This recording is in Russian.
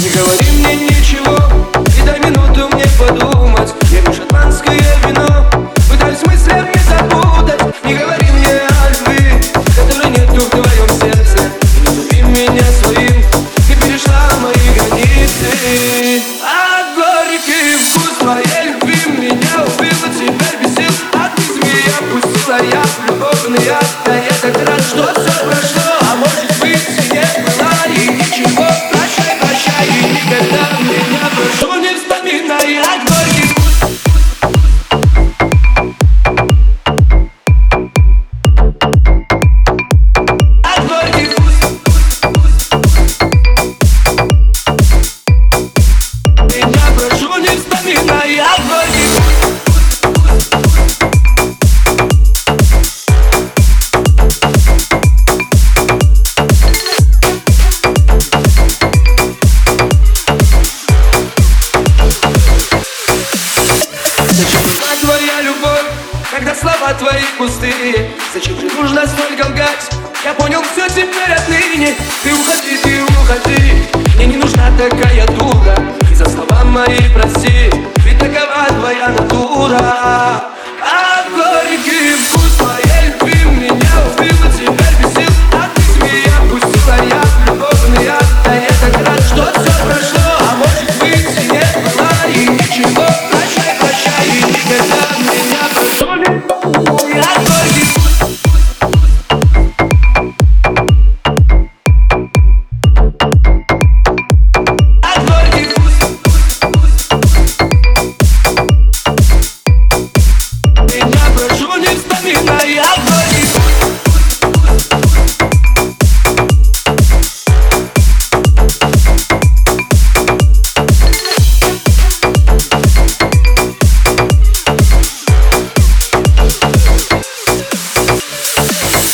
Не говори мне ничего И дай минуту мне подумать Зачем нужна твоя любовь, когда слова твои пустые? Зачем же нужно столько лгать? Я понял все теперь отныне. Ты уходи, ты уходи. Мне не нужна такая дура. И за слова мои прости Ведь такова твоя натура